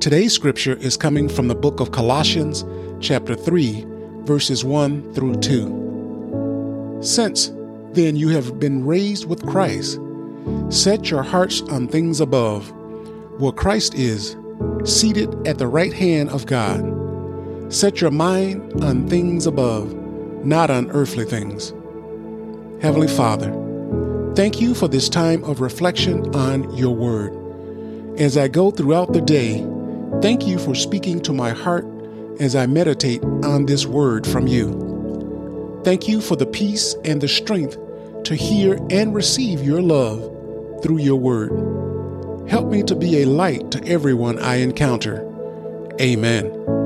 Today's scripture is coming from the book of Colossians, chapter 3, verses 1 through 2. Since then you have been raised with Christ, set your hearts on things above, where Christ is, seated at the right hand of God. Set your mind on things above, not on earthly things. Heavenly Father, thank you for this time of reflection on your word. As I go throughout the day, thank you for speaking to my heart as I meditate on this word from you. Thank you for the peace and the strength to hear and receive your love through your word. Help me to be a light to everyone I encounter. Amen.